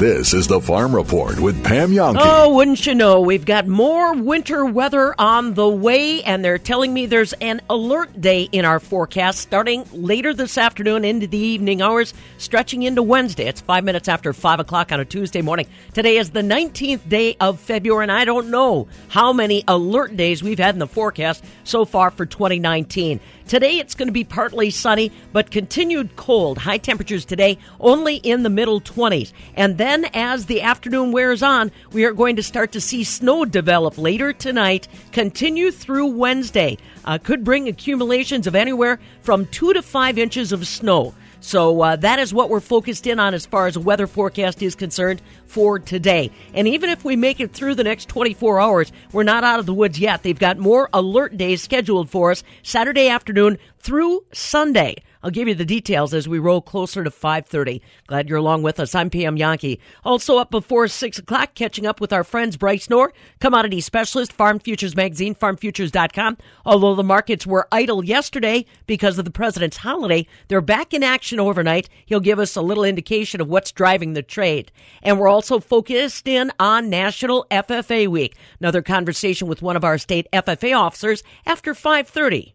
This is the Farm Report with Pam Jahnke. Oh, wouldn't you know? We've got more winter weather on the way, and they're telling me there's an alert day in our forecast starting later this afternoon into the evening hours, stretching into Wednesday. It's five minutes after five o'clock on a Tuesday morning. Today is the 19th day of February, and I don't know how many alert days we've had in the forecast so far for 2019. Today it's going to be partly sunny, but continued cold. High temperatures today only in the middle 20s. And then as the afternoon wears on, we are going to start to see snow develop later tonight, continue through Wednesday. Uh, could bring accumulations of anywhere from two to five inches of snow. So uh, that is what we're focused in on as far as weather forecast is concerned for today. And even if we make it through the next 24 hours, we're not out of the woods yet. They've got more alert days scheduled for us Saturday afternoon through Sunday. I'll give you the details as we roll closer to 5.30. Glad you're along with us. I'm Pam Jahnke. Also up before 6 o'clock, catching up with our friends Bryce Knorr, commodity specialist, Farm Futures Magazine, farmfutures.com. Although the markets were idle yesterday because of the president's holiday, they're back in action overnight. He'll give us a little indication of what's driving the trade. And we're also focused in on National FFA Week. Another conversation with one of our state FFA officers after 530.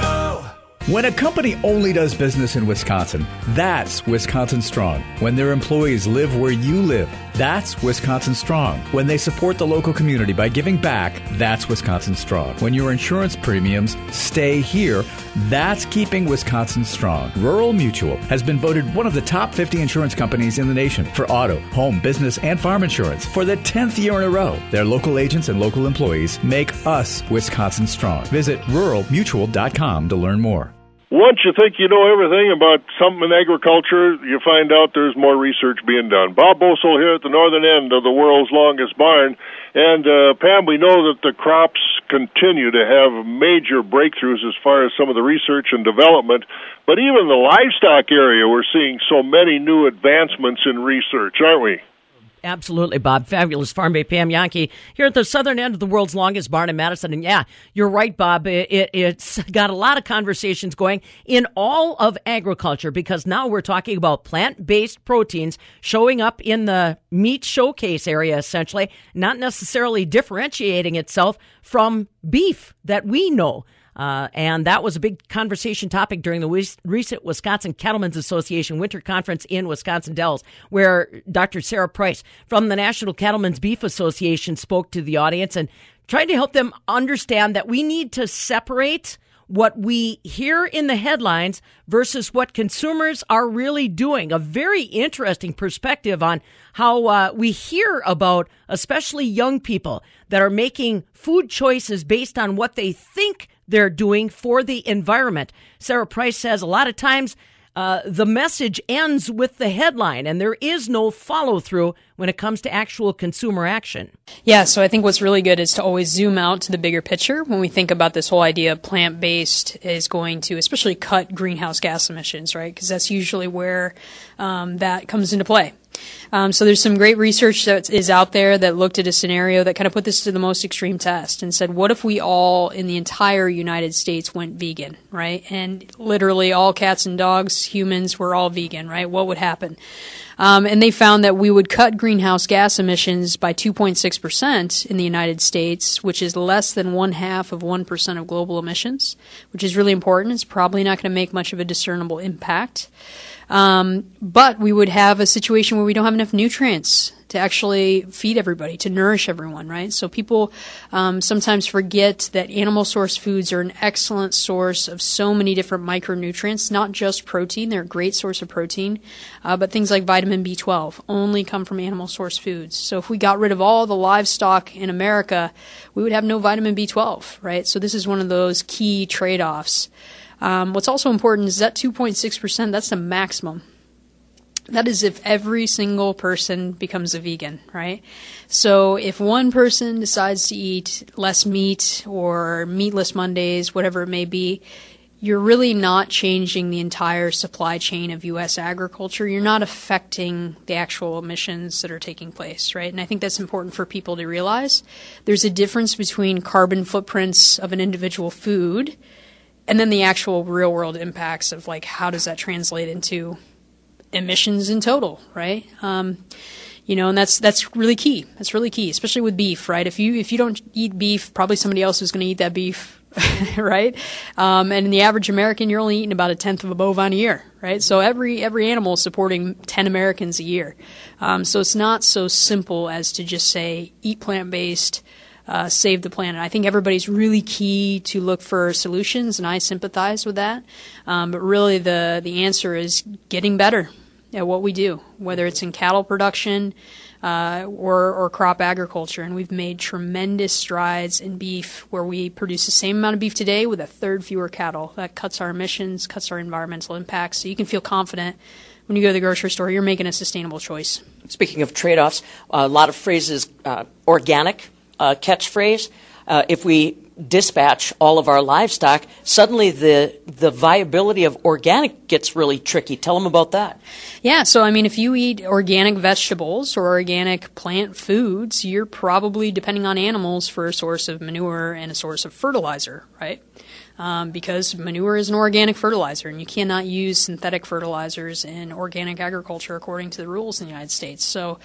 When a company only does business in Wisconsin, that's Wisconsin Strong. When their employees live where you live, that's Wisconsin Strong. When they support the local community by giving back, that's Wisconsin Strong. When your insurance premiums stay here, that's keeping Wisconsin strong. Rural Mutual has been voted one of the top 50 insurance companies in the nation for auto, home, business, and farm insurance for the 10th year in a row. Their local agents and local employees make us Wisconsin strong. Visit ruralmutual.com to learn more. Once you think you know everything about something in agriculture, you find out there's more research being done. Bob Bosold here at the northern end of the world's longest barn. And uh, Pam, we know that the crops continue to have major breakthroughs as far as some of the research and development. But even the livestock area, we're seeing so many new advancements in research, aren't we? Absolutely, Bob. Fabulous Farm Babe Pam Jahnke here at the southern end of the world's longest barn in Madison. And yeah, you're right, Bob. It, it, has got a lot of conversations going in all of agriculture because now we're talking about plant based proteins showing up in the meat showcase area, essentially, not necessarily differentiating itself from beef that we know. Uh, and that was a big conversation topic during the recent Wisconsin Cattlemen's Association Winter Conference in Wisconsin Dells, where Dr. Sarah Place from the National Cattlemen's Beef Association spoke to the audience and tried to help them understand that we need to separate what we hear in the headlines versus what consumers are really doing. A very interesting perspective on how uh, we hear about, especially young people that are making food choices based on what they think they're doing for the environment. Sarah Place says a lot of times uh, the message ends with the headline, and there is no follow through when it comes to actual consumer action. Yeah, so I think what's really good is to always zoom out to the bigger picture when we think about this whole idea of plant based is going to especially cut greenhouse gas emissions, right? Because that's usually where um, that comes into play. Um, so there's some great research that is out there that looked at a scenario that kind of put this to the most extreme test and said, what if we all in the entire United States went vegan, right? And literally all cats and dogs, humans were all vegan, right? What would happen? Um, and they found that we would cut greenhouse gas emissions by 2.6% in the United States, which is less than one half of 1% of global emissions, which is really important. It's probably not going to make much of a discernible impact. Um, but we would have a situation where we don't have enough nutrients to actually feed everybody, to nourish everyone, right? So people um, sometimes forget that animal source foods are an excellent source of so many different micronutrients, not just protein. They're a great source of protein, uh, but things like vitamin B12 only come from animal source foods. So if we got rid of all the livestock in America, we would have no vitamin B12, right? So this is one of those key trade-offs. Um, what's also important is that 2.6%, that's the maximum. That is if every single person becomes a vegan, right? So if one person decides to eat less meat or meatless Mondays, whatever it may be, you're really not changing the entire supply chain of U.S. agriculture. You're not affecting the actual emissions that are taking place, right? And I think that's important for people to realize. There's a difference between carbon footprints of an individual food and then the actual real world impacts of like how does that translate into emissions in total, right? Um, you know, and that's that's really key. That's really key, especially with beef, right? If you if you don't eat beef, probably somebody else is going to eat that beef right? Um, and in the average American, you're only eating about a tenth of a bovine a year, right? So every every animal is supporting ten Americans a year. Um, so it's not so simple as to just say eat plant based. Uh, save the planet. I think everybody's really key to look for solutions, and I sympathize with that. Um, but really, the the answer is getting better at what we do, whether it's in cattle production, uh, or, or crop agriculture. And we've made tremendous strides in beef where we produce the same amount of beef today with a third fewer cattle. That cuts our emissions, cuts our environmental impacts. So you can feel confident when you go to the grocery store, you're making a sustainable choice. Speaking of trade offs, a lot of phrases, uh, organic uh, catchphrase. Uh, if we dispatch all of our livestock, suddenly the the viability of organic gets really tricky. Tell them about that. Yeah, so I mean, if you eat organic vegetables or organic plant foods, you're probably depending on animals for a source of manure and a source of fertilizer, right? Um, because manure is an organic fertilizer, and you cannot use synthetic fertilizers in organic agriculture according to the rules in the United States. So,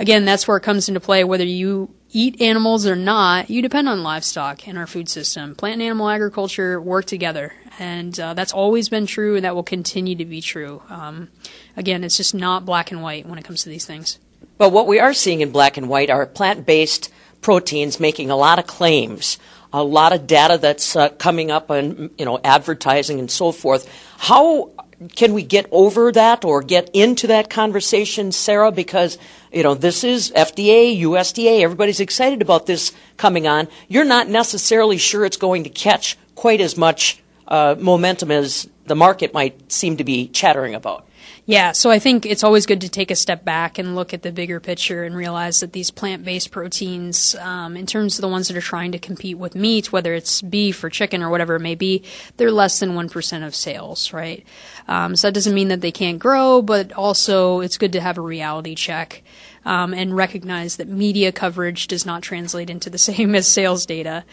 again, that's where it comes into play. Whether you eat animals or not, you depend on livestock in our food system. Plant and animal agriculture work together, and uh, that's always been true, and that will continue to be true. Um, again, it's just not black and white when it comes to these things. But what we are seeing in black and white are plant based proteins making a lot of claims. A lot of data that's uh, coming up on, you know, advertising and so forth. How can we get over that or get into that conversation, Sarah? Because, you know, this is FDA, USDA, everybody's excited about this coming on. You're not necessarily sure it's going to catch quite as much uh, momentum as the market might seem to be chattering about. Yeah, so I think it's always good to take a step back and look at the bigger picture and realize that these plant based proteins, um, in terms of the ones that are trying to compete with meat, whether it's beef or chicken or whatever it may be, they're less than 1% of sales, right? Um, so that doesn't mean that they can't grow, but also it's good to have a reality check. Um, and recognize that media coverage does not translate into the same as sales data.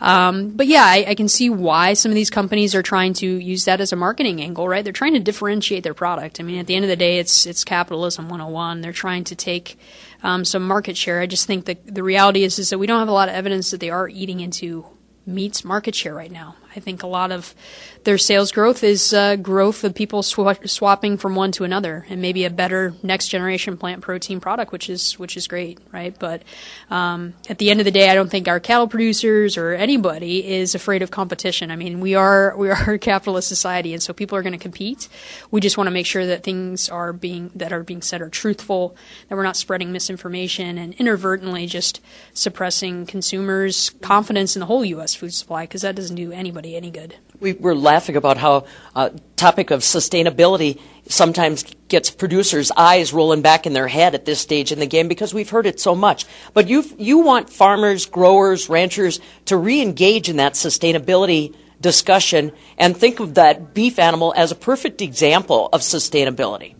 Um, but yeah, I, I, can see why some of these companies are trying to use that as a marketing angle, right? They're trying to differentiate their product. I mean, at the end of the day, it's it's capitalism 101. They're trying to take um, some market share. I just think that the reality is is that we don't have a lot of evidence that they are eating into meat's market share right now. I think a lot of their sales growth is uh, growth of people sw- swapping from one to another, and maybe a better next generation plant protein product, which is which is great, right? But um, at the end of the day, I don't think our cattle producers or anybody is afraid of competition. I mean, we are we are a capitalist society, and so people are going to compete. We just want to make sure that things are being that are being said are truthful, that we're not spreading misinformation and inadvertently just suppressing consumers' confidence in the whole U.S. food supply, because that doesn't do anybody anybody any good. We were laughing about how uh, topic of sustainability sometimes gets producers' eyes rolling back in their head at this stage in the game because we've heard it so much. But you you want farmers, growers, ranchers to re-engage in that sustainability discussion and think of that beef animal as a perfect example of sustainability.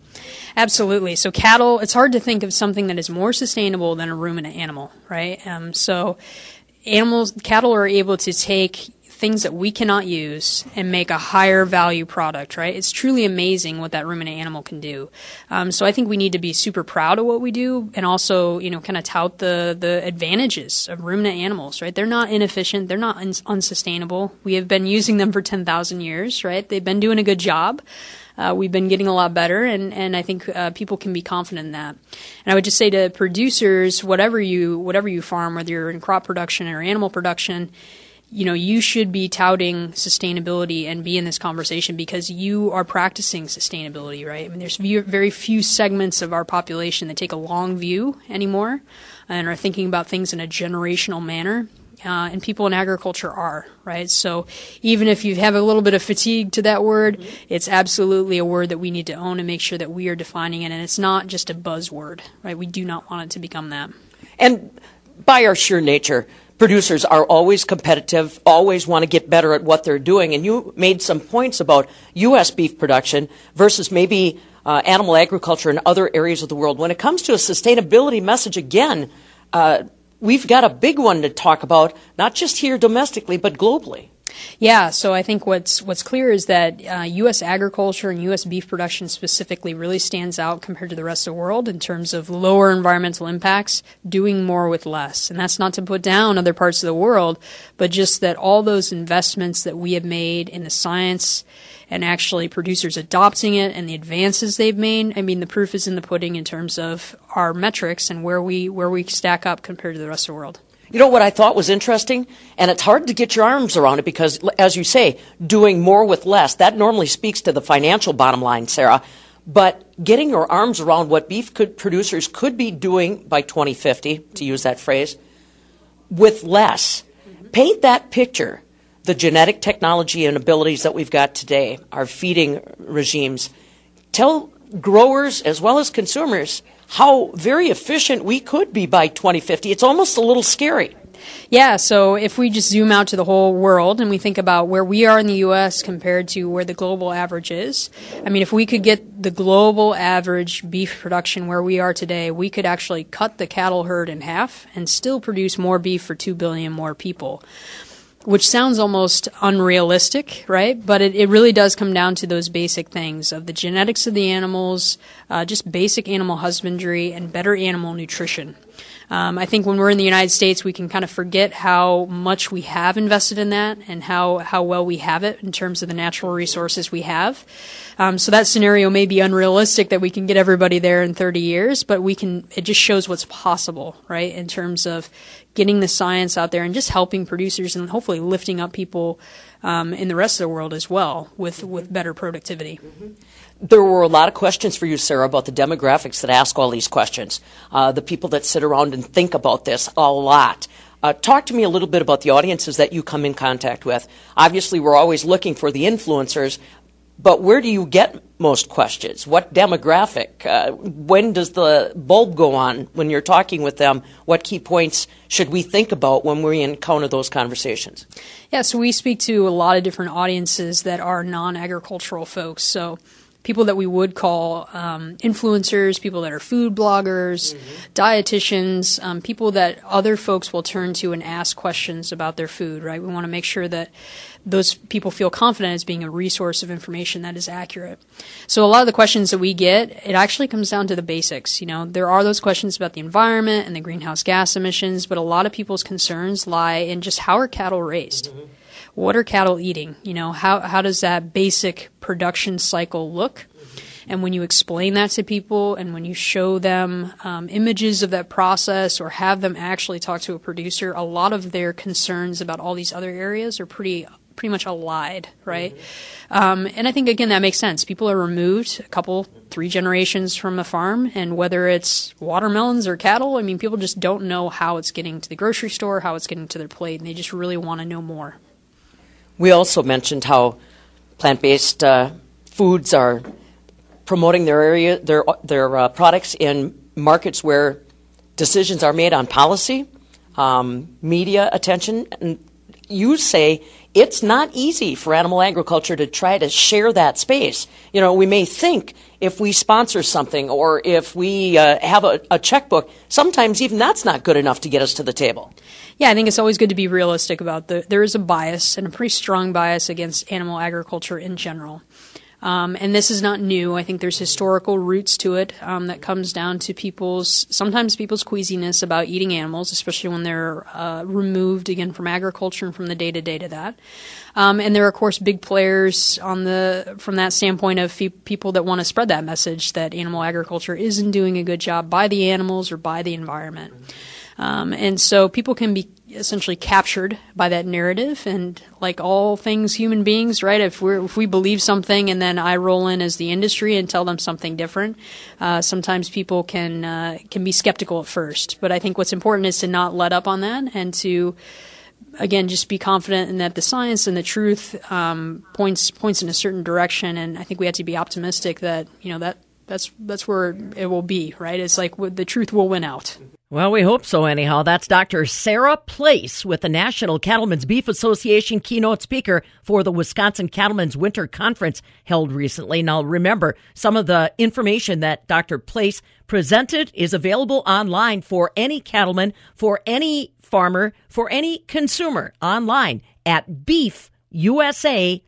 Absolutely. So cattle, it's hard to think of something that is more sustainable than a ruminant animal, right? Um, so animals, cattle are able to take things that we cannot use and make a higher value product, right? It's truly amazing what that ruminant animal can do. Um, so I think we need to be super proud of what we do and also, you know, kind of tout the, the advantages of ruminant animals, right? They're not inefficient. They're not un- unsustainable. We have been using them for 10,000 years, right? They've been doing a good job. Uh, we've been getting a lot better, and, and I think uh, people can be confident in that. And I would just say to producers, whatever you whatever you farm, whether you're in crop production or animal production, you know, you should be touting sustainability and be in this conversation because you are practicing sustainability, right? I mean, there's very few segments of our population that take a long view anymore and are thinking about things in a generational manner. uh, and people in agriculture are, right? So even if you have a little bit of fatigue to that word, mm-hmm. it's absolutely a word that we need to own and make sure that we are defining it, and it's not just a buzzword, right? We do not want it to become that. And by our sheer nature, producers are always competitive, always want to get better at what they're doing. And you made some points about U.S. beef production versus maybe uh, animal agriculture in other areas of the world. When it comes to a sustainability message, again, uh, we've got a big one to talk about, not just here domestically, but globally. Yeah, so I think what's what's clear is that uh, U.S. agriculture and U.S. beef production specifically really stands out compared to the rest of the world in terms of lower environmental impacts, doing more with less. And that's not to put down other parts of the world, but just that all those investments that we have made in the science and actually producers adopting it and the advances they've made. I mean, the proof is in the pudding in terms of our metrics and where we where we stack up compared to the rest of the world. You know what I thought was interesting? And it's hard to get your arms around it because, as you say, doing more with less, that normally speaks to the financial bottom line, Sarah. But getting your arms around what beef could, producers could be doing by 2050, to use that phrase, with less. Paint that picture. The genetic technology and abilities that we've got today, our feeding regimes. Tell growers as well as consumers how very efficient we could be by 2050. It's almost a little scary. Yeah, so if we just zoom out to the whole world and we think about where we are in the US compared to where the global average is, I mean, if we could get the global average beef production where we are today, we could actually cut the cattle herd in half and still produce more beef for 2 billion more people which sounds almost unrealistic, right? But it, it really does come down to those basic things of the genetics of the animals, uh, just basic animal husbandry, and better animal nutrition. Um, I think when we're in the United States, we can kind of forget how much we have invested in that and how, how well we have it in terms of the natural resources we have. Um, so that scenario may be unrealistic that we can get everybody there in 30 years, but we can. It just shows what's possible, right? In terms of getting the science out there and just helping producers and hopefully lifting up people um, in the rest of the world as well with with better productivity. Mm-hmm there were a lot of questions for you, Sarah, about the demographics that ask all these questions, uh, the people that sit around and think about this a lot. Uh, talk to me a little bit about the audiences that you come in contact with. Obviously, we're always looking for the influencers, but where do you get most questions? What demographic? Uh, when does the bulb go on when you're talking with them? What key points should we think about when we encounter those conversations? Yeah, so we speak to a lot of different audiences that are non agricultural folks. So people that we would call um, influencers, people that are food bloggers, mm-hmm. dietitians, um, people that other folks will turn to and ask questions about their food, right? We want to make sure that those people feel confident as being a resource of information that is accurate. So a lot of the questions that we get, it actually comes down to the basics. You know, there are those questions about the environment and the greenhouse gas emissions, but a lot of people's concerns lie in just how are cattle raised? Mm-hmm what are cattle eating? You know, how, how does that basic production cycle look? And when you explain that to people and when you show them um, images of that process or have them actually talk to a producer, a lot of their concerns about all these other areas are pretty pretty much allied, right? Mm-hmm. Um, and I think again that makes sense. People are removed a couple, three generations from a farm, and whether it's watermelons or cattle, I mean, people just don't know how it's getting to the grocery store, how it's getting to their plate, and they just really want to know more. We also mentioned how plant-based uh, foods are promoting their area, their their uh, products in markets where decisions are made on policy, um, media attention, and you say it's not easy for animal agriculture to try to share that space. You know, we may think if we sponsor something or if we uh, have a, a checkbook, sometimes even that's not good enough to get us to the table. Yeah, I think it's always good to be realistic about the. There is a bias and a pretty strong bias against animal agriculture in general. Um, and this is not new. I think there's historical roots to it um, that comes down to people's sometimes people's queasiness about eating animals, especially when they're uh, removed again from agriculture and from the day to day to that. Um, and there are of course big players on the from that standpoint of people that want to spread that message that animal agriculture isn't doing a good job by the animals or by the environment. Um, and so people can be essentially captured by that narrative. And like all things human beings, right? If we if we believe something and then I roll in as the industry and tell them something different, uh, sometimes people can uh, can be skeptical at first. But I think what's important is to not let up on that and to again, just be confident in that the science and the truth um, points points in a certain direction, and I think we have to be optimistic that you know that that's that's where it will be. Right? It's like the truth will win out. Well, we hope so, anyhow. That's Dr. Sarah Place with the National Cattlemen's Beef Association keynote speaker for the Wisconsin Cattlemen's Winter Conference held recently. Now, remember, some of the information that Dr. Place presented is available online for any cattleman, for any farmer, for any consumer online at beefusa.org.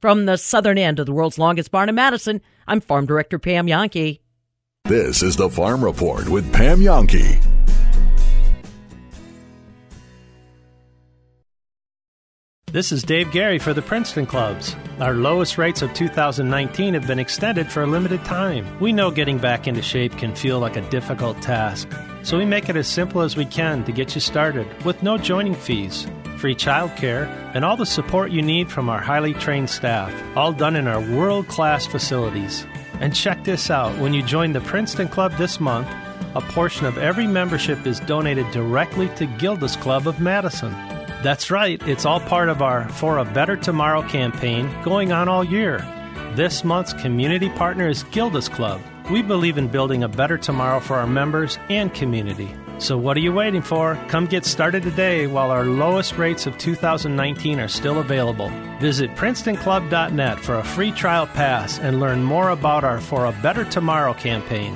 From the southern end of the world's longest barn in Madison, I'm Farm Director Pam Jahnke. This is the Farm Report with Pam Jahnke. This is Dave Gary for the Princeton Clubs. Our lowest rates of 2019 have been extended for a limited time. We know getting back into shape can feel like a difficult task, so we make it as simple as we can to get you started with no joining fees, free childcare, and all the support you need from our highly trained staff, all done in our world class facilities. And check this out when you join the Princeton Club this month, a portion of every membership is donated directly to Gilda's Club of Madison. That's right, it's all part of our For a Better Tomorrow campaign going on all year. This month's community partner is Gilda's Club. We believe in building a better tomorrow for our members and community. So, what are you waiting for? Come get started today while our lowest rates of 2019 are still available. Visit PrincetonClub.net for a free trial pass and learn more about our For a Better Tomorrow campaign.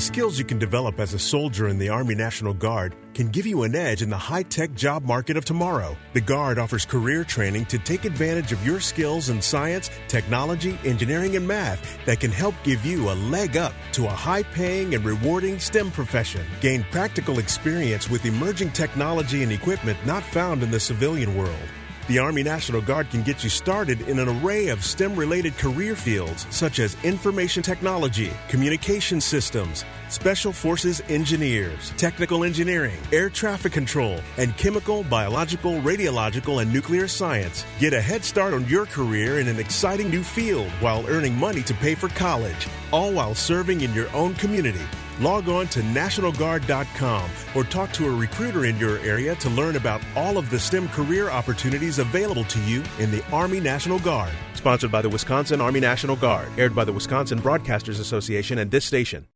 The skills you can develop as a soldier in the Army National Guard can give you an edge in the high tech job market of tomorrow. The Guard offers career training to take advantage of your skills in science, technology, engineering, and math that can help give you a leg up to a high paying and rewarding STEM profession. Gain practical experience with emerging technology and equipment not found in the civilian world. The Army National Guard can get you started in an array of STEM related career fields such as information technology, communication systems, special forces engineers, technical engineering, air traffic control, and chemical, biological, radiological, and nuclear science. Get a head start on your career in an exciting new field while earning money to pay for college, all while serving in your own community. Log on to NationalGuard.com or talk to a recruiter in your area to learn about all of the STEM career opportunities available to you in the Army National Guard. Sponsored by the Wisconsin Army National Guard, aired by the Wisconsin Broadcasters Association and this station.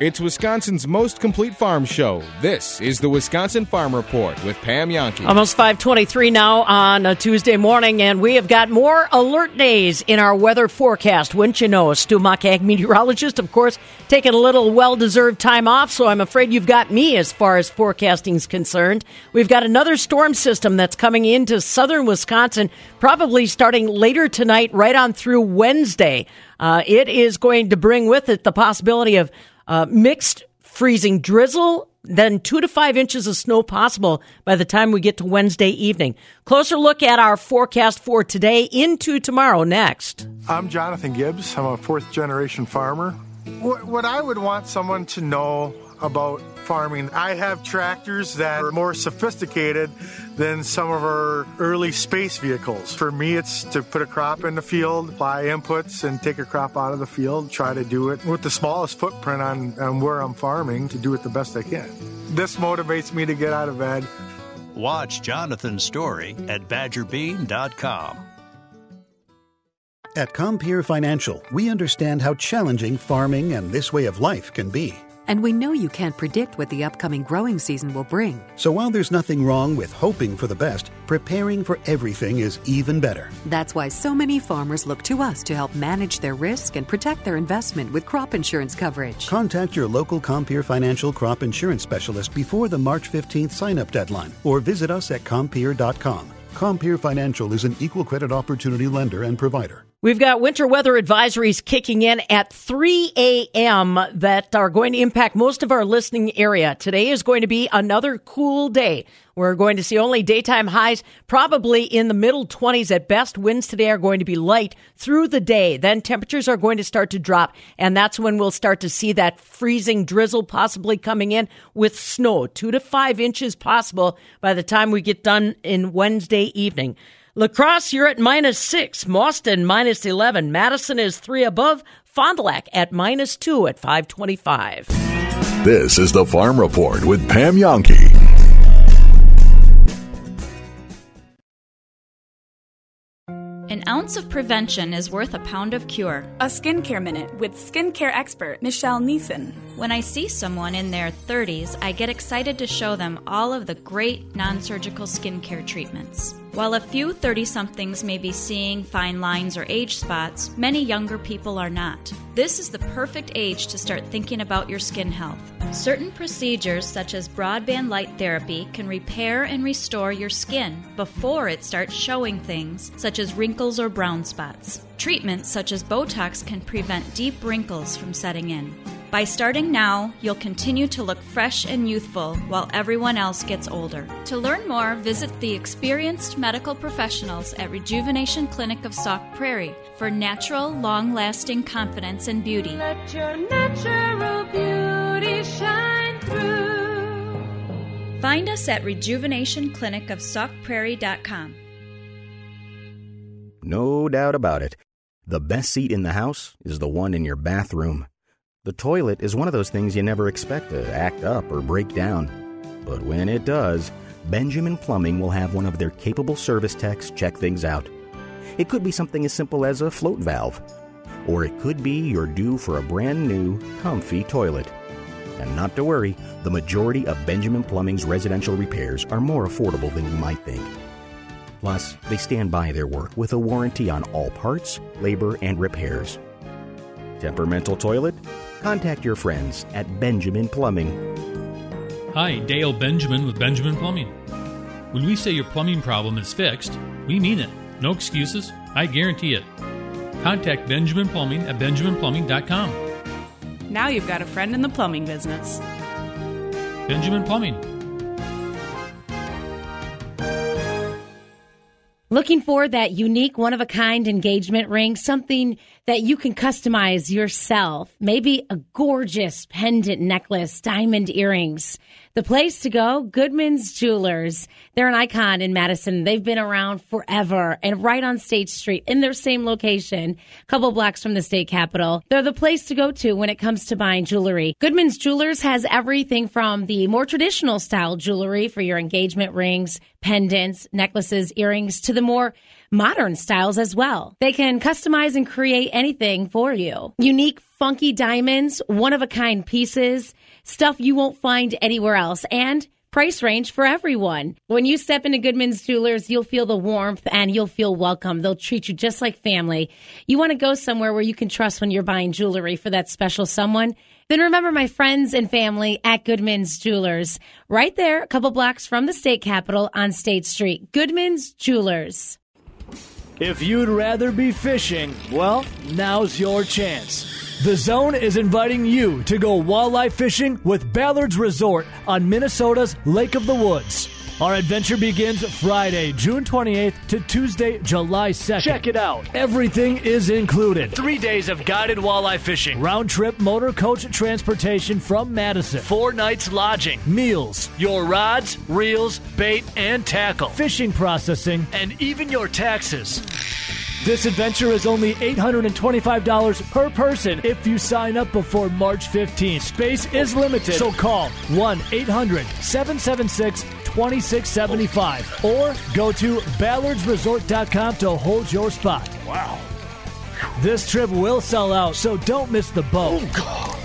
It's Wisconsin's most complete farm show. This is the Wisconsin Farm Report with Pam Jahnke. Almost 523 now on a Tuesday morning, and we have got more alert days in our weather forecast. Wouldn't you know? Stu Muck, ag meteorologist, of course, taking a little well-deserved time off, so I'm afraid you've got me as far as forecasting is concerned. We've got another storm system that's coming into southern Wisconsin, probably starting later tonight, right on through Wednesday. Uh, it is going to bring with it the possibility of uh, mixed freezing drizzle, then two to five inches of snow possible by the time we get to Wednesday evening. Closer look at our forecast for today into tomorrow next. I'm Jonathan Gibbs. I'm a fourth generation farmer. What, what I would want someone to know about farming, I have tractors that are more sophisticated than some of our early space vehicles. For me, it's to put a crop in the field, apply inputs, and take a crop out of the field, try to do it with the smallest footprint on, on where I'm farming to do it the best I can. This motivates me to get out of bed. Watch Jonathan's story at badgerbean.com. At Compeer Financial, we understand how challenging farming and this way of life can be. And we know you can't predict what the upcoming growing season will bring. So while there's nothing wrong with hoping for the best, preparing for everything is even better. That's why so many farmers look to us to help manage their risk and protect their investment with crop insurance coverage. Contact your local Compeer Financial crop insurance specialist before the March 15th sign up deadline or visit us at Compeer.com. Compeer Financial is an equal credit opportunity lender and provider. We've got winter weather advisories kicking in at 3 a.m. that are going to impact most of our listening area. Today is going to be another cool day. We're going to see only daytime highs, probably in the middle 20s at best. Winds today are going to be light through the day. Then temperatures are going to start to drop, and that's when we'll start to see that freezing drizzle possibly coming in with snow, two to five inches possible by the time we get done in Wednesday evening. La Crosse, you're at minus six. Mauston, minus 11. Madison is three above. Fond du Lac at minus two at 525. This is the Farm Report with Pam Jahnke. An ounce of prevention is worth a pound of cure. A skincare minute with skincare expert Michelle Neeson. When I see someone in their 30s, I get excited to show them all of the great non surgical skincare treatments. While a few 30 somethings may be seeing fine lines or age spots, many younger people are not. This is the perfect age to start thinking about your skin health. Certain procedures, such as broadband light therapy, can repair and restore your skin before it starts showing things such as wrinkles or brown spots. Treatments such as Botox can prevent deep wrinkles from setting in. By starting now, you'll continue to look fresh and youthful while everyone else gets older. To learn more, visit the experienced medical professionals at Rejuvenation Clinic of Sauk Prairie for natural, long lasting confidence and beauty. Let your natural beauty shine through. Find us at rejuvenationclinicofsaukprairie.com. No doubt about it. The best seat in the house is the one in your bathroom. The toilet is one of those things you never expect to act up or break down. But when it does, Benjamin Plumbing will have one of their capable service techs check things out. It could be something as simple as a float valve, or it could be you're due for a brand new, comfy toilet. And not to worry, the majority of Benjamin Plumbing's residential repairs are more affordable than you might think. Plus, they stand by their work with a warranty on all parts, labor, and repairs. Temperamental toilet? Contact your friends at Benjamin Plumbing. Hi, Dale Benjamin with Benjamin Plumbing. When we say your plumbing problem is fixed, we mean it. No excuses. I guarantee it. Contact Benjamin Plumbing at benjaminplumbing.com. Now you've got a friend in the plumbing business. Benjamin Plumbing. Looking for that unique, one of a kind engagement ring, something that you can customize yourself. Maybe a gorgeous pendant necklace, diamond earrings. The place to go, Goodman's Jewelers. They're an icon in Madison. They've been around forever and right on State Street in their same location, a couple blocks from the state capitol. They're the place to go to when it comes to buying jewelry. Goodman's Jewelers has everything from the more traditional style jewelry for your engagement rings, pendants, necklaces, earrings to the more modern styles as well. They can customize and create anything for you. Unique, funky diamonds, one of a kind pieces, stuff you won't find anywhere else, and price range for everyone. When you step into Goodman's Jewelers, you'll feel the warmth and you'll feel welcome. They'll treat you just like family. You want to go somewhere where you can trust when you're buying jewelry for that special someone. Then remember my friends and family at Goodman's Jewelers, right there, a couple blocks from the state capitol on State Street. Goodman's Jewelers. If you'd rather be fishing, well, now's your chance. The Zone is inviting you to go walleye fishing with Ballard's Resort on Minnesota's Lake of the Woods. Our adventure begins Friday, June 28th to Tuesday, July 2nd. Check it out. Everything is included. Three days of guided walleye fishing, round trip motor coach transportation from Madison, four nights lodging, meals, your rods, reels, bait, and tackle, fishing processing, and even your taxes. This adventure is only $825 per person if you sign up before March 15th. Space is limited, so call 1 800 776 2675 or go to ballardsresort.com to hold your spot. Wow. This trip will sell out, so don't miss the boat. Oh, God.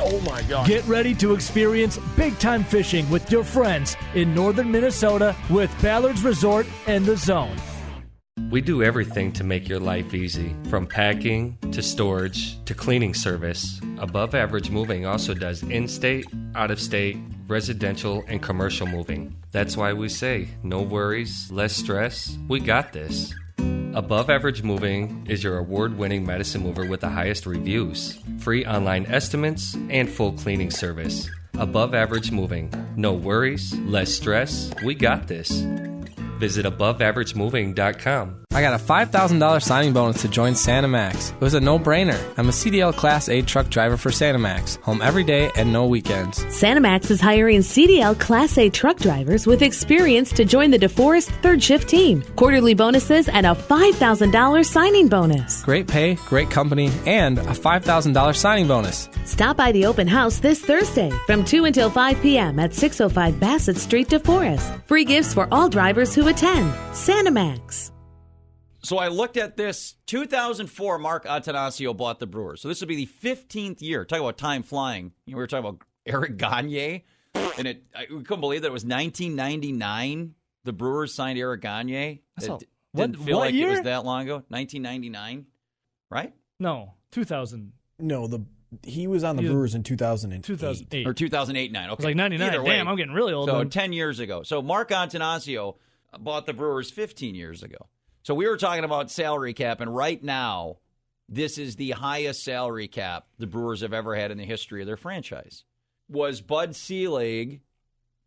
Oh, my God. Get ready to experience big time fishing with your friends in northern Minnesota with Ballard's Resort and the Zone. We do everything to make your life easy, from packing to storage to cleaning service. Above Average Moving also does in state, out of state, residential, and commercial moving. That's why we say no worries, less stress. We got this. Above Average Moving is your award winning Madison mover with the highest reviews, free online estimates, and full cleaning service. Above Average Moving. No worries, less stress. We got this. Visit aboveaveragemoving.com. I got a $5,000 signing bonus to join Santa Max. It was a no brainer. I'm a CDL Class A truck driver for Santa Max, home every day and no weekends. Santa Max is hiring CDL Class A truck drivers with experience to join the DeForest third shift team. Quarterly bonuses and a $5,000 signing bonus. Great pay, great company, and a $5,000 signing bonus. Stop by the open house this Thursday from 2 until 5 p.m. at 605 Bassett Street, DeForest. Free gifts for all drivers who attend. Santa Max. So I looked at this. 2004, Mark Attanasio bought the Brewers. So this will be the 15th year. Talk about time flying. You know, we were talking about Eric Gagne, and it I, we couldn't believe that it was 1999. The Brewers signed Eric Gagne. That's It a- d- what- didn't feel what like it was that long ago. 1999, right? No, 2000. No, the he was on the He was- Brewers in 2008. 2008. or 2008 9. Okay, was like 99. Either way. Damn, I'm getting really old So then. 10 years ago. So Mark Attanasio bought the Brewers 15 years ago. So we were talking about salary cap, and right now, this is the highest salary cap the Brewers have ever had in the history of their franchise. Was Bud Selig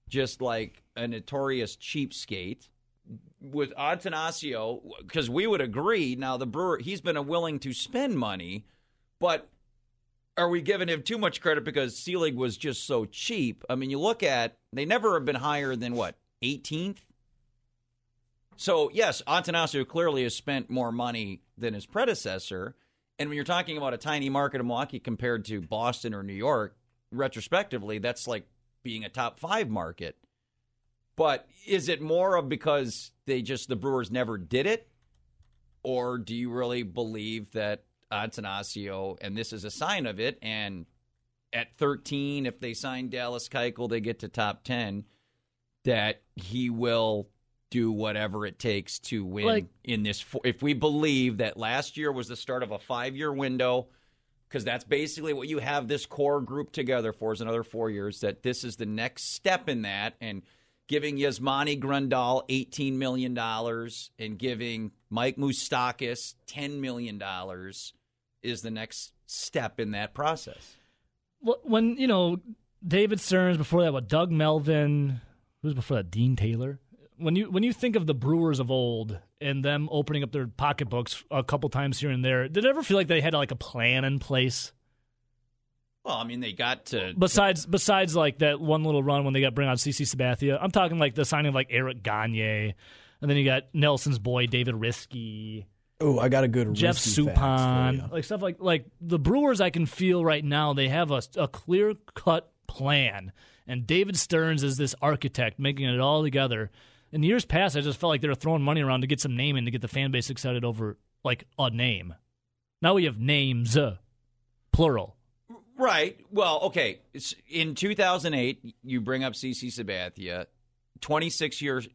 just like a notorious cheapskate? With Attanasio, because we would agree now the Brewer he's been willing to spend money, but are we giving him too much credit because Selig was just so cheap? I mean, you look at they never have been higher than what 18th. So yes, Attanasio clearly has spent more money than his predecessor. And when you're talking about a tiny market in Milwaukee compared to Boston or New York, retrospectively, that's like being a top five market. But is it more of because they just the Brewers never did it, or do you really believe that Attanasio and this is a sign of it? And at 13, if they sign Dallas Keuchel, they get to top 10. That he will do whatever it takes to win Like- in this. fo- If we believe that last year was the start of a five-year window, because that's basically what you have this core group together for is another four years. That this is the next step in that, and giving Yasmani Grandal eighteen million dollars and giving Mike Moustakas ten million dollars is the next step in that process. When you know David Stearns before that, what Doug Melvin, who was before that, Dean Taylor. When you when you think of the Brewers of old and them opening up their pocketbooks a couple times here and there, did it ever feel like they had like a plan in place? Well, I mean, they got to Besides, besides like that one little run when they got bring on CC Sabathia, I'm talking like the signing of like Eric Gagne, and then you got Nelson's boy David Riske. Oh, I got a good Jeff risky fact Suppan, like stuff like like the Brewers. I can feel right now they have a, a clear cut plan, and David Stearns is this architect making it all together. In years past, I just felt like they were throwing money around to get some name and to get the fan base excited over like a name. Now we have names, uh, plural. Right. Well, okay. It's- In 2008, you bring up CC Sabathia, 26 years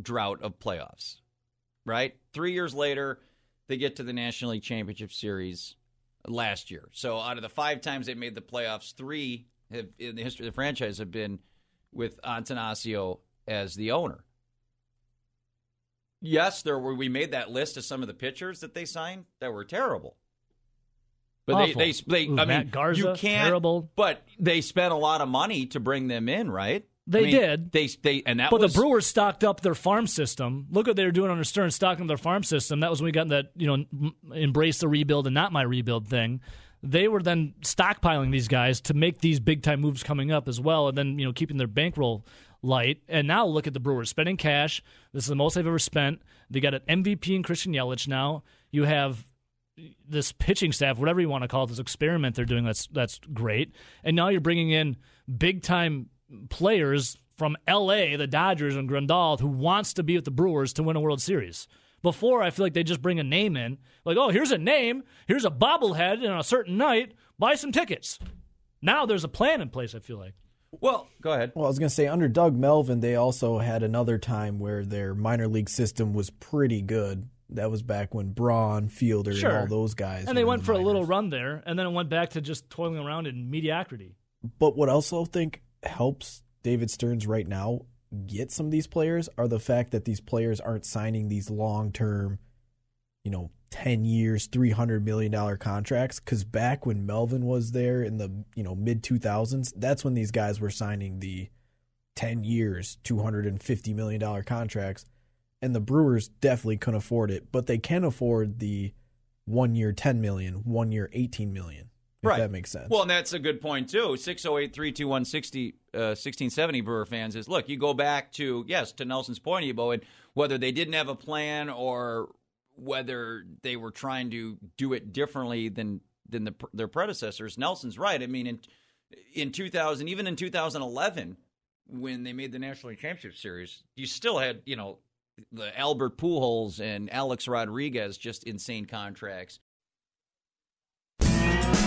drought of playoffs. Right. Three years later, they get to the National League Championship Series last year. So out of the five times they made the playoffs, three have, in the history of the franchise have been with Attanasio as the owner. Yes, there were. We made that list of some of the pitchers that they signed that were terrible. But Awful. they, they, they Ooh, I Matt mean, Garza, you can't. terrible. But they spent a lot of money to bring them in, right? They I mean, did. They, they, and that but was the Brewers stocked up their farm system. Look what they were doing under Stern, stocking up their farm system. That was when we got that you know embrace the rebuild and not my rebuild thing. They were then stockpiling these guys to make these big time moves coming up as well, and then you know keeping their bankroll light. And now look at the Brewers spending cash. This is the most they've ever spent. They got an MVP in Christian Yelich now. You have this pitching staff, whatever you want to call it, this experiment they're doing. That's that's great. And now you're bringing in big time players from L.A., the Dodgers and Grandal, who wants to be with the Brewers to win a World Series. Before, I feel like they just bring a name in, like, oh, here's a name, here's a bobblehead on a certain night, buy some tickets. Now there's a plan in place. I feel like. Well, go ahead. Well, I was going to say under Doug Melvin, they also had another time where their minor league system was pretty good. That was back when Braun, Fielder, Sure. and all those guys. And they went the for a little run there, and then it went back to just toiling around in mediocrity. But what I also think helps David Stearns right now get some of these players are the fact that these players aren't signing these long term you know, 10 years, $300 million contracts. Because back when Melvin was there in the, you know, mid 2000s, that's when these guys were signing the 10 years, $250 million contracts. And the Brewers definitely couldn't afford it, but they can afford the one year 10 million, one year 18 million. If right. that makes sense. Well, and that's a good point, too. 608 321 1670 uh, Brewer fans is look, you go back to, yes, to Nelson's point, Ebo, and whether they didn't have a plan or whether they were trying to do it differently than than the, their predecessors. Nelson's right. I mean, in in 2000, even in 2011, when they made the National Championship Series, you still had you know the Albert Pujols and Alex Rodriguez just insane contracts.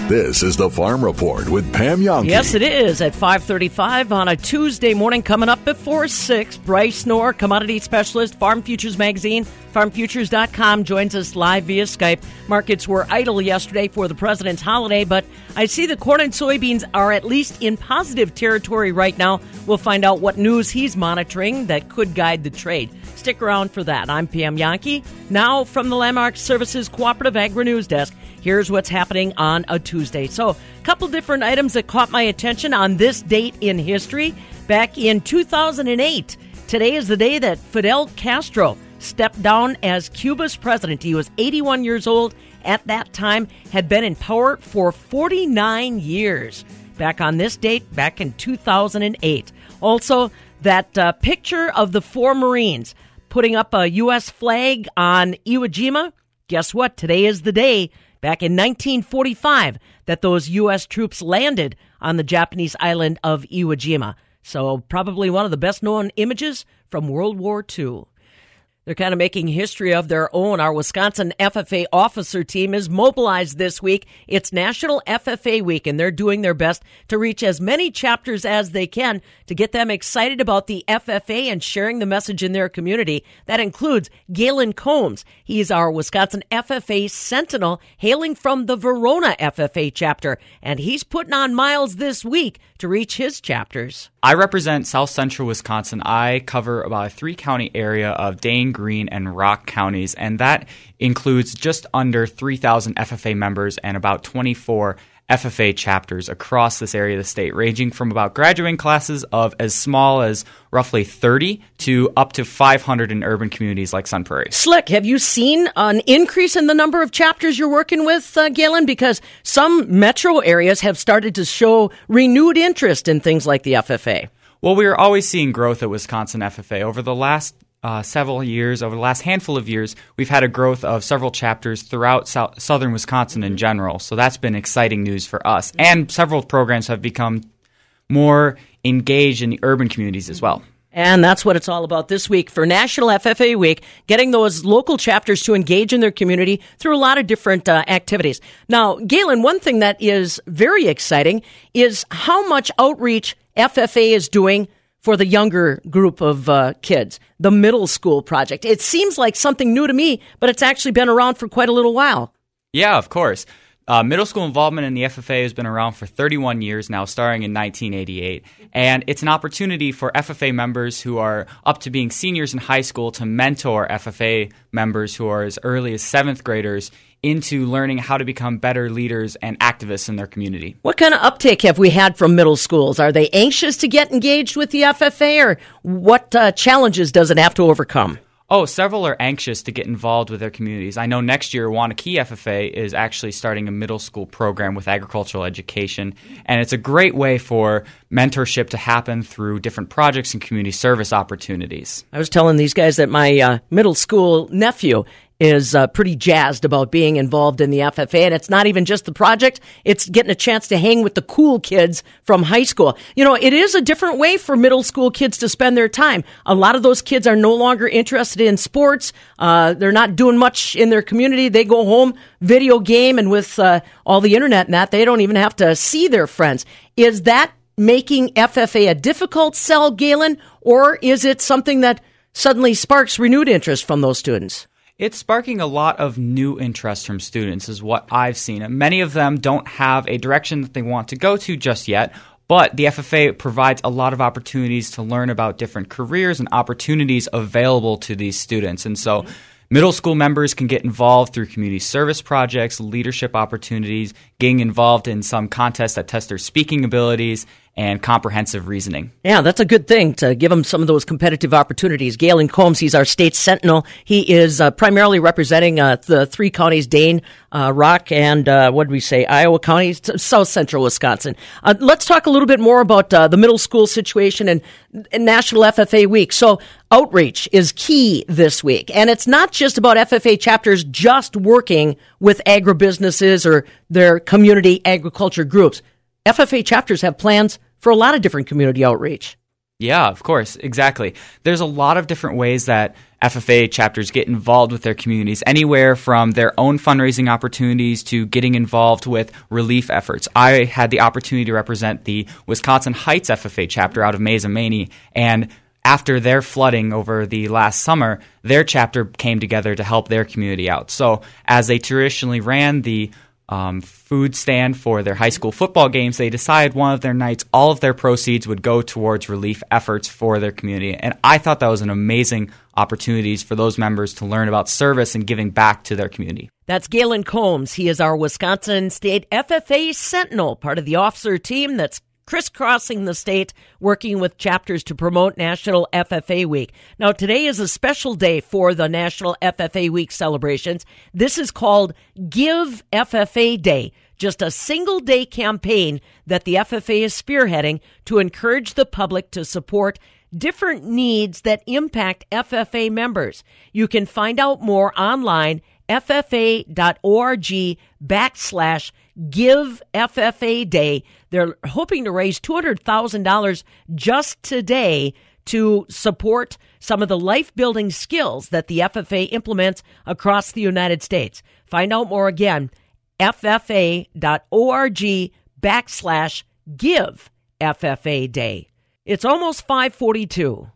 This is the Farm Report with Pam Jahnke. Yes, it is at 5:35 on a Tuesday morning. Coming up before six, Bryce Knorr, commodity specialist, Farm Futures Magazine, FarmFutures.com, joins us live via Skype. Markets were idle yesterday for the president's holiday, but I see the corn and soybeans are at least in positive territory right now. We'll find out what news he's monitoring that could guide the trade. Stick around for that. I'm Pam Jahnke. Now from the Landmark Services Cooperative Agri News Desk. Here's what's happening on a Tuesday. So, a couple different items that caught my attention on this date in history. Back in 2008, today is the day that Fidel Castro stepped down as Cuba's president. He was 81 years old at that time, had been in power for 49 years. Back on this date, back in 2008. Also, that uh, picture of the four Marines putting up a U.S. flag on Iwo Jima. Guess what? Today is the day back in 1945 that those U.S. troops landed on the Japanese island of Iwo Jima. So, probably one of the best known images from World War II. They're kind of making history of their own. Our Wisconsin FFA officer team is mobilized this week. It's National FFA Week, and they're doing their best to reach as many chapters as they can to get them excited about the FFA and sharing the message in their community. That includes Galen Combs. He's our Wisconsin FFA Sentinel, hailing from the Verona FFA chapter, and he's putting on miles this week to reach his chapters. I represent South Central Wisconsin. I cover about a three county area of Dane, Green, and Rock counties, and that includes just under 3,000 FFA members and about 24 FFA chapters across this area of the state, ranging from about graduating classes of as small as roughly 30 to up to 500 in urban communities like Sun Prairie. Slick, have you seen an increase in the number of chapters you're working with, uh, Galen? Because some metro areas have started to show renewed interest in things like the FFA. Well, we are always seeing growth at Wisconsin FFA. Over the last uh, several years, over the last handful of years, we've had a growth of several chapters throughout sou- southern Wisconsin in general. So that's been exciting news for us. And several programs have become more engaged in the urban communities as well. And that's what it's all about this week for National FFA Week, getting those local chapters to engage in their community through a lot of different uh, activities. Now, Galen, one thing that is very exciting is how much outreach FFA is doing for the younger group of uh, kids, the middle school project. It seems like something new to me, but it's actually been around for quite a little while. Yeah, of course. Uh, middle school involvement in the FFA has been around for 31 years now, starting in 1988. And it's an opportunity for FFA members who are up to being seniors in high school to mentor FFA members who are as early as seventh graders into learning how to become better leaders and activists in their community. What kind of uptake have we had from middle schools? Are they anxious to get engaged with the FFA, or what uh, challenges does it have to overcome? Oh, several are anxious to get involved with their communities. I know next year Waunakee FFA is actually starting a middle school program with agricultural education, and it's a great way for mentorship to happen through different projects and community service opportunities. I was telling these guys that my uh, middle school nephew is uh, pretty jazzed about being involved in the FFA. And it's not even just the project, it's getting a chance to hang with the cool kids from high school. You know, it is a different way for middle school kids to spend their time. A lot of those kids are no longer interested in sports. Uh, they're not doing much in their community. They go home, video game, and with uh, all the internet and that, they don't even have to see their friends. Is that making FFA a difficult sell, Galen, or is it something that suddenly sparks renewed interest from those students? It's sparking a lot of new interest from students, is what I've seen. Many of them don't have a direction that they want to go to just yet. But the FFA provides a lot of opportunities to learn about different careers and opportunities available to these students. And so Middle school members can get involved through community service projects, leadership opportunities, getting involved in some contests that test their speaking abilities, and comprehensive reasoning. Yeah, that's a good thing to give them some of those competitive opportunities. Galen Combs, he's our state sentinel. He is uh, primarily representing uh, the three counties, Dane, uh, Rock, and uh, what did we say, Iowa County, south central Wisconsin. Uh, let's talk a little bit more about uh, the middle school situation and, and National FFA Week. So, outreach is key this week. And it's not just about FFA chapters just working with agribusinesses or their community agriculture groups. FFA chapters have plans for a lot of different community outreach. Yeah, of course, exactly. There's a lot of different ways that FFA chapters get involved with their communities, anywhere from their own fundraising opportunities to getting involved with relief efforts. I had the opportunity to represent the Wisconsin Heights FFA chapter out of Mazomanie, and after their flooding over the last summer, their chapter came together to help their community out. So, as they traditionally ran the um, food stand for their high school football games, they decided one of their nights, all of their proceeds would go towards relief efforts for their community. And I thought that was an amazing opportunity for those members to learn about service and giving back to their community. That's Galen Combs. He is our Wisconsin State FFA Sentinel, part of the officer team that's crisscrossing the state, working with chapters to promote National FFA Week. Now, today is a special day for the National FFA Week celebrations. This is called Give FFA Day, just a single day campaign that the FFA is spearheading to encourage the public to support different needs that impact FFA members. You can find out more online ffa.org backslash give FFA day. They're hoping to raise $200,000 just today to support some of the life building skills that the FFA implements across the United States. Find out more again, ffa.org backslash give FFA day. It's almost 542.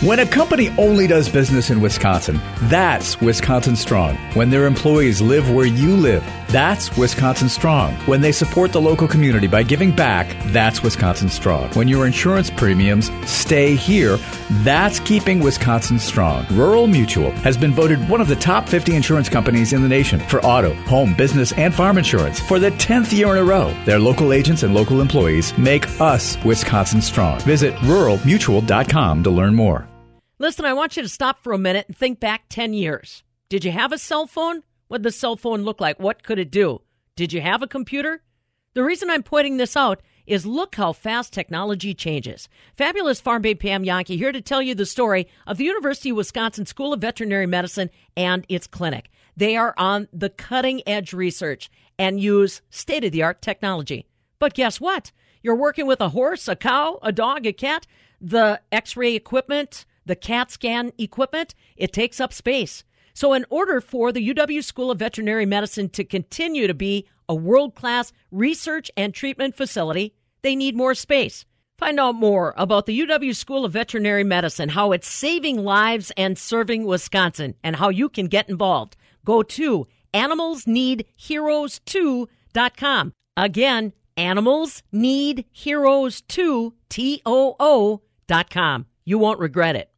When a company only does business in Wisconsin, that's Wisconsin Strong. When their employees live where you live, that's Wisconsin Strong. When they support the local community by giving back, that's Wisconsin Strong. When your insurance premiums stay here, that's keeping Wisconsin strong. Rural Mutual has been voted one of the top 50 insurance companies in the nation for auto, home, business, and farm insurance for the 10th year in a row. Their local agents and local employees make us Wisconsin strong. Visit ruralmutual.com to learn more. Listen, I want you to stop for a minute and think back 10 years. Did you have a cell phone? What did the cell phone look like? What could it do? Did you have a computer? The reason I'm pointing this out is look how fast technology changes. Fabulous Farm Babe Pam Jahnke here to tell you the story of the University of Wisconsin School of Veterinary Medicine and its clinic. They are on the cutting edge research and use state of the art technology. But guess what? You're working with a horse, a cow, a dog, a cat, the x ray equipment, the CAT scan equipment, it takes up space. So, in order for the UW School of Veterinary Medicine to continue to be a world class research and treatment facility, they need more space. Find out more about the UW School of Veterinary Medicine, how it's saving lives and serving Wisconsin, and how you can get involved. Go to animalsneedheroes2.com. Again, animalsneedheroes2.com. You won't regret it.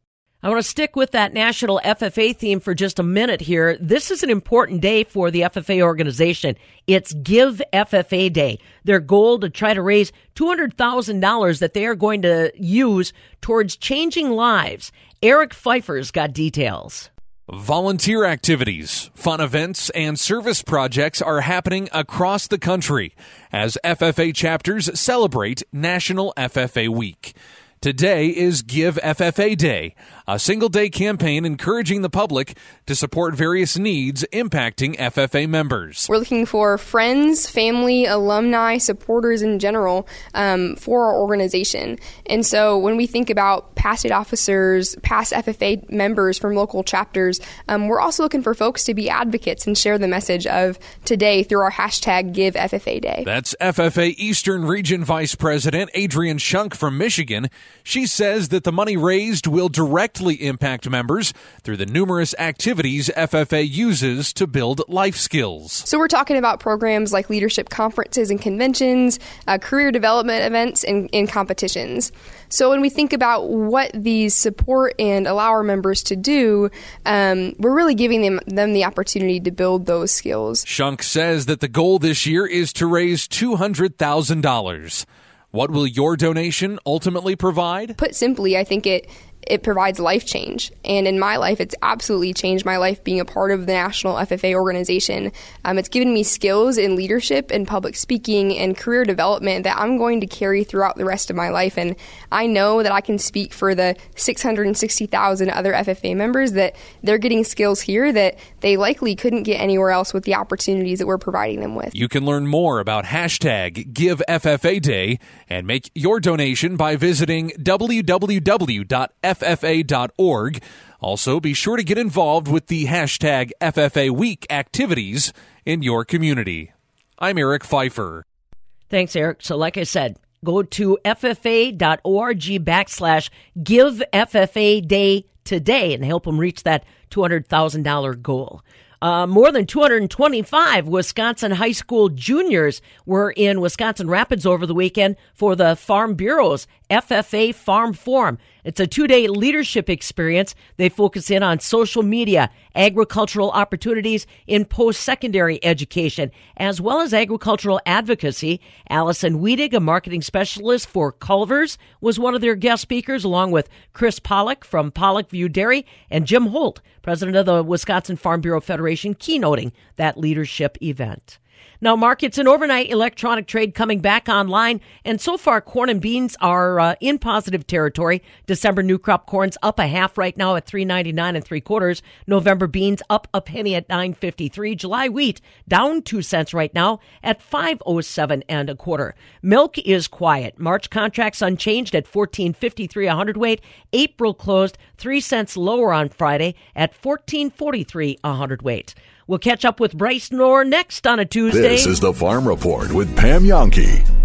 I want to stick with that national FFA theme for just a minute here. This is an important day for the FFA organization. It's Give FFA Day. Their goal to try to raise $200,000 that they are going to use towards changing lives. Eric Pfeiffer's got details. Volunteer activities, fun events, and service projects are happening across the country as FFA chapters celebrate National FFA Week. Today is Give FFA Day, a single day campaign encouraging the public to support various needs impacting FFA members. We're looking for friends, family, alumni, supporters in general um, for our organization. And so when we think about past state officers, past FFA members from local chapters, um, we're also looking for folks to be advocates and share the message of today through our hashtag Give FFA Day. That's FFA Eastern Region Vice President Adrian Shunk from Michigan. She says that the money raised will directly impact members through the numerous activities FFA uses to build life skills. So we're talking about programs like leadership conferences and conventions, uh, career development events, and, and competitions. So when we think about what these support and allow our members to do, um, we're really giving them, them the opportunity to build those skills. Shunk says that the goal this year is to raise $200,000. What will your donation ultimately provide? Put simply, I think it it provides life change. And in my life, it's absolutely changed my life being a part of the National FFA organization. Um, it's given me skills in leadership and public speaking and career development that I'm going to carry throughout the rest of my life. And I know that I can speak for the 660,000 other FFA members that they're getting skills here that they likely couldn't get anywhere else with the opportunities that we're providing them with. You can learn more about hashtag GiveFFA Day and make your donation by visiting www.ffa.org. Also, be sure to get involved with the hashtag FFA Week activities in your community. I'm Eric Pfeiffer. Thanks, Eric. So, like I said, go to ffa.org backslash give FFA day today and help them reach that $200,000 goal. Uh, more than 225 Wisconsin high school juniors were in Wisconsin Rapids over the weekend for the Farm Bureau's FFA Farm Forum. It's a two day leadership experience. They focus in on social media, agricultural opportunities in post secondary education, as well as agricultural advocacy. Allison Weedig, a marketing specialist for Culver's, was one of their guest speakers, along with Chris Pollock from Pollock View Dairy and Jim Holte, president of the Wisconsin Farm Bureau Federation, keynoting that leadership event. Now, markets and overnight electronic trade coming back online, and so far corn and beans are uh, in positive territory. December new crop corn's up a half right now at three ninety nine and three quarters. November beans up a penny at nine fifty three. July wheat down two cents right now at five oh seven and a quarter. Milk is quiet. March contracts unchanged at fourteen fifty three a hundredweight. April closed three cents lower on Friday at fourteen forty three a hundredweight. We'll catch up with Bryce Knorr next on a Tuesday. This is the Farm Report with Pam Jahnke.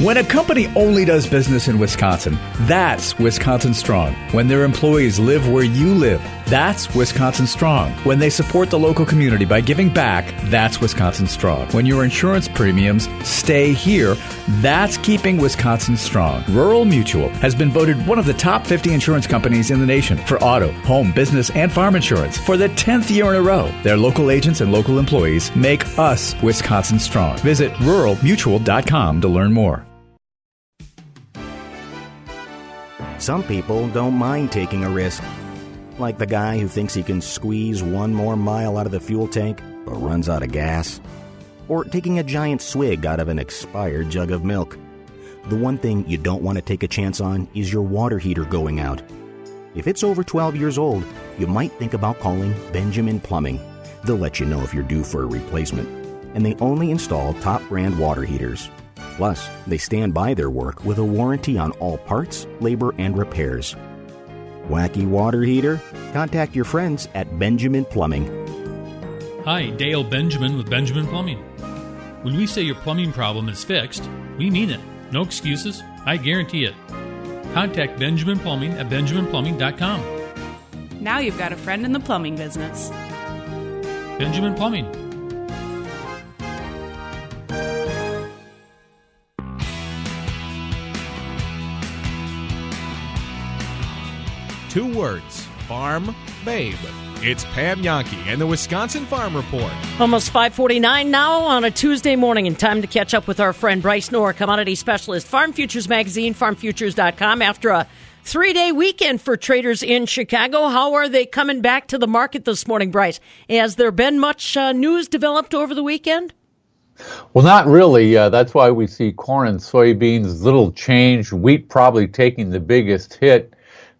When a company only does business in Wisconsin, that's Wisconsin Strong. When their employees live where you live, that's Wisconsin Strong. When they support the local community by giving back, that's Wisconsin Strong. When your insurance premiums stay here, that's keeping Wisconsin strong. Rural Mutual has been voted one of the top 50 insurance companies in the nation for auto, home, business, and farm insurance for the 10th year in a row. Their local agents and local employees make us Wisconsin strong. Visit ruralmutual.com to learn more. Some people don't mind taking a risk. Like the guy who thinks he can squeeze one more mile out of the fuel tank but runs out of gas. Or taking a giant swig out of an expired jug of milk. The one thing you don't want to take a chance on is your water heater going out. If it's over 12 years old, you might think about calling Benjamin Plumbing. They'll let you know if you're due for a replacement. And they only install top brand water heaters. Plus, they stand by their work with a warranty on all parts, labor, and repairs. Wacky water heater? Contact your friends at Benjamin Plumbing. Hi, Dale Benjamin with Benjamin Plumbing. When we say your plumbing problem is fixed, we mean it. No excuses. I guarantee it. Contact Benjamin Plumbing at benjaminplumbing.com. Now you've got a friend in the plumbing business. Benjamin Plumbing. Two words Farm Babe. It's Pam Jahnke and the Wisconsin Farm Report. Almost 549 now on a Tuesday morning, and time to catch up with our friend Bryce Knorr, commodity specialist, Farm Futures Magazine, farmfutures.com. After a three day weekend for traders in Chicago, how are they coming back to the market this morning, Bryce? Has there been much uh, news developed over the weekend? Well, not really. Uh, that's why we see corn and soybeans little change. Wheat probably taking the biggest hit.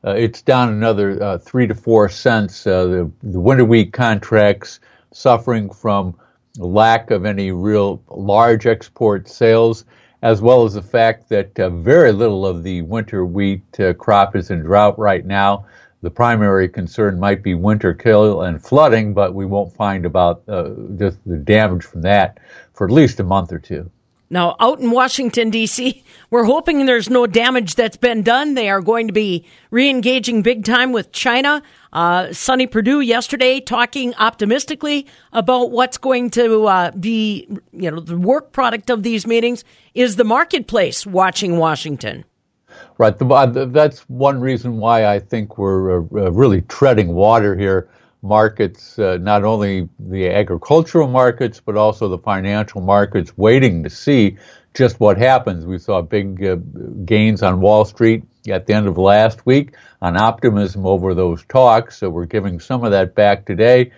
Uh, it's down another uh, three to four cents. Uh, the, the winter wheat contracts suffering from lack of any real large export sales, as well as the fact that uh, very little of the winter wheat uh, crop is in drought right now. The primary concern might be winter kill and flooding, but we won't find about uh, just the damage from that for at least a month or two. Now, out in Washington, D.C., we're hoping there's no damage that's been done. They are going to be re engaging big time with China. Uh, Sonny Perdue yesterday talking optimistically about what's going to uh, be, you know, the work product of these meetings is the marketplace watching Washington. Right. The, that's one reason why I think we're uh, really treading water here markets, uh, not only the agricultural markets, but also the financial markets, waiting to see just what happens. We saw big uh, gains on Wall Street at the end of last week on optimism over those talks. So we're giving some of that back today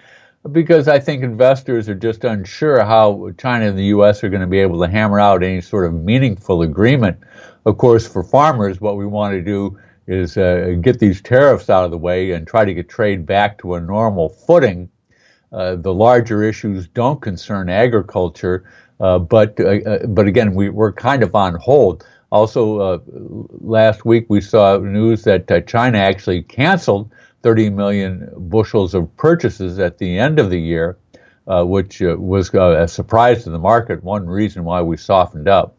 because I think investors are just unsure how China and the U.S. are going to be able to hammer out any sort of meaningful agreement. Of course, for farmers, what we want to do is uh, get these tariffs out of the way and try to get trade back to a normal footing. Uh, the larger issues don't concern agriculture, uh, but uh, uh, but again, we, we're kind of on hold. Also, uh, last week we saw news that China actually canceled 30 million bushels of purchases at the end of the year, which was a surprise to the market. One reason why we softened up.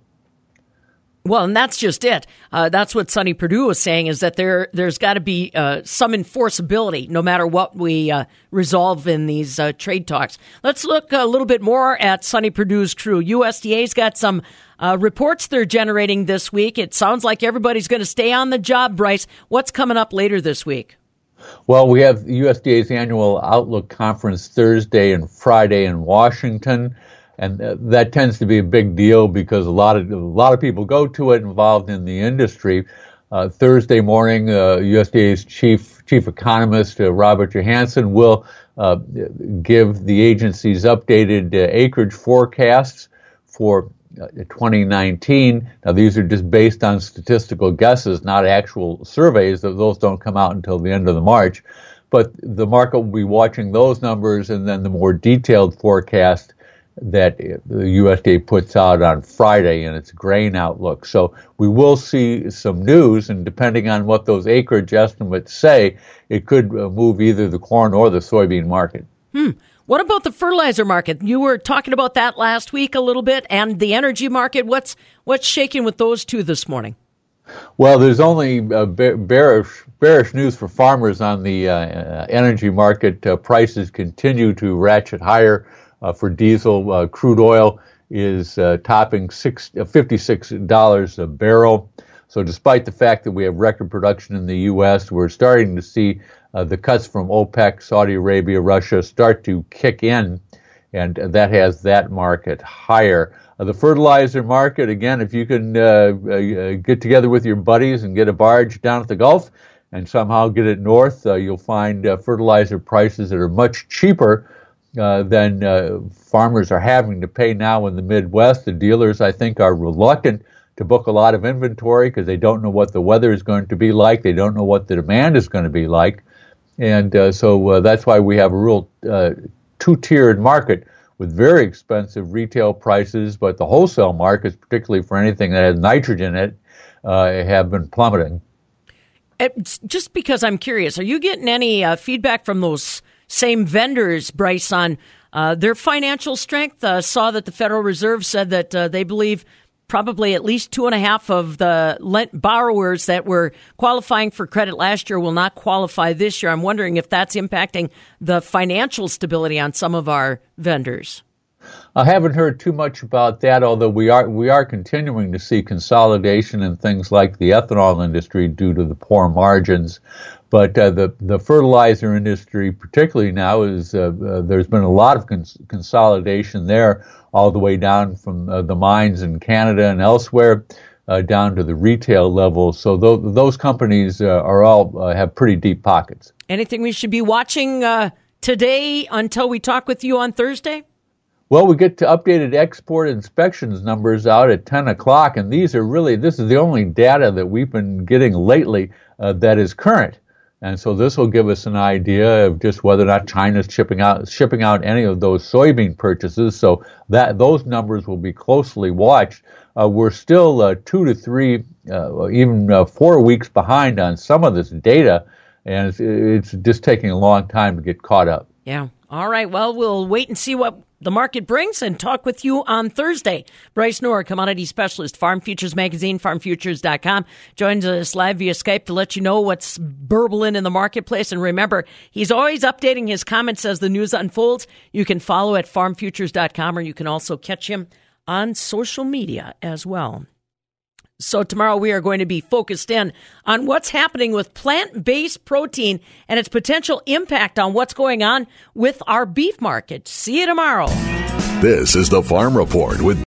Well, and that's just it. Uh, that's what Sonny Perdue was saying is that there there's got to be uh, some enforceability no matter what we uh, resolve in these uh, trade talks. Let's look a little bit more at Sonny Perdue's crew. USDA's got some uh, reports they're generating this week. It sounds like everybody's going to stay on the job. Bryce, what's coming up later this week? Well, we have USDA's annual Outlook conference Thursday and Friday in Washington and that tends to be a big deal because a lot of a lot of people go to it involved in the industry. Uh, Thursday morning, uh, USDA's chief chief economist uh, Robert Johansson will uh, give the agency's updated uh, acreage forecasts for uh, 2019. Now, these are just based on statistical guesses, not actual surveys. Those don't come out until the end of the March. But the market will be watching those numbers and then the more detailed forecast that the USDA puts out on Friday in its grain outlook. So we will see some news, and depending on what those acreage estimates say, it could uh, move either the corn or the soybean market. Hmm. What about the fertilizer market? You were talking about that last week a little bit, and the energy market. What's what's shaking with those two this morning? Well, there's only uh, bearish bearish news for farmers on the uh, energy market. Uh, prices continue to ratchet higher for diesel. Uh, crude oil is uh, topping six, $56 a barrel. So, despite the fact that we have record production in the U.S., we're starting to see uh, the cuts from OPEC, Saudi Arabia, Russia start to kick in, and that has that market higher. Uh, the fertilizer market, again, if you can uh, get together with your buddies and get a barge down at the Gulf and somehow get it north, you'll find fertilizer prices that are much cheaper uh, than uh, farmers are having to pay now in the Midwest. The dealers, I think, are reluctant to book a lot of inventory because they don't know what the weather is going to be like. They don't know what the demand is going to be like. And uh, so uh, that's why we have a real uh, two tiered market with very expensive retail prices, but the wholesale markets, particularly for anything that has nitrogen in it, have been plummeting. Just because I'm curious, are you getting any feedback from those? Same vendors, Bryce, on uh, their financial strength. Uh, saw that the Federal Reserve said that uh, they believe probably at least two and a half of the lent borrowers that were qualifying for credit last year will not qualify this year. I'm wondering if that's impacting the financial stability on some of our vendors. I haven't heard too much about that, although we are we are continuing to see consolidation in things like the ethanol industry due to the poor margins. But uh, the the fertilizer industry, particularly now, is uh, uh, there's been a lot of cons- consolidation there, all the way down from uh, the mines in Canada and elsewhere, uh, down to the retail level. So th- those companies uh, are all have pretty deep pockets. Anything we should be watching today until we talk with you on Thursday? Well, we get to updated export inspections numbers out at 10 o'clock, and these are really, this is the only data that we've been getting lately uh, that is current. And so this will give us an idea of just whether or not China's shipping out shipping out any of those soybean purchases. So that those numbers will be closely watched. Uh, we're still uh, two to three, uh, even uh, four weeks behind on some of this data, and it's, it's just taking a long time to get caught up. Yeah. All right. Well, we'll wait and see what the market brings and talk with you on Thursday. Bryce Knorr, commodity specialist, Farm Futures Magazine, farmfutures.com, joins us live via Skype to let you know what's burbling in the marketplace. And remember, he's always updating his comments as the news unfolds. You can follow at farmfutures.com or you can also catch him on social media as well. So, tomorrow we are going to be focused in on what's happening with plant based protein and its potential impact on what's going on with our beef market. See you tomorrow. This is the Farm Report with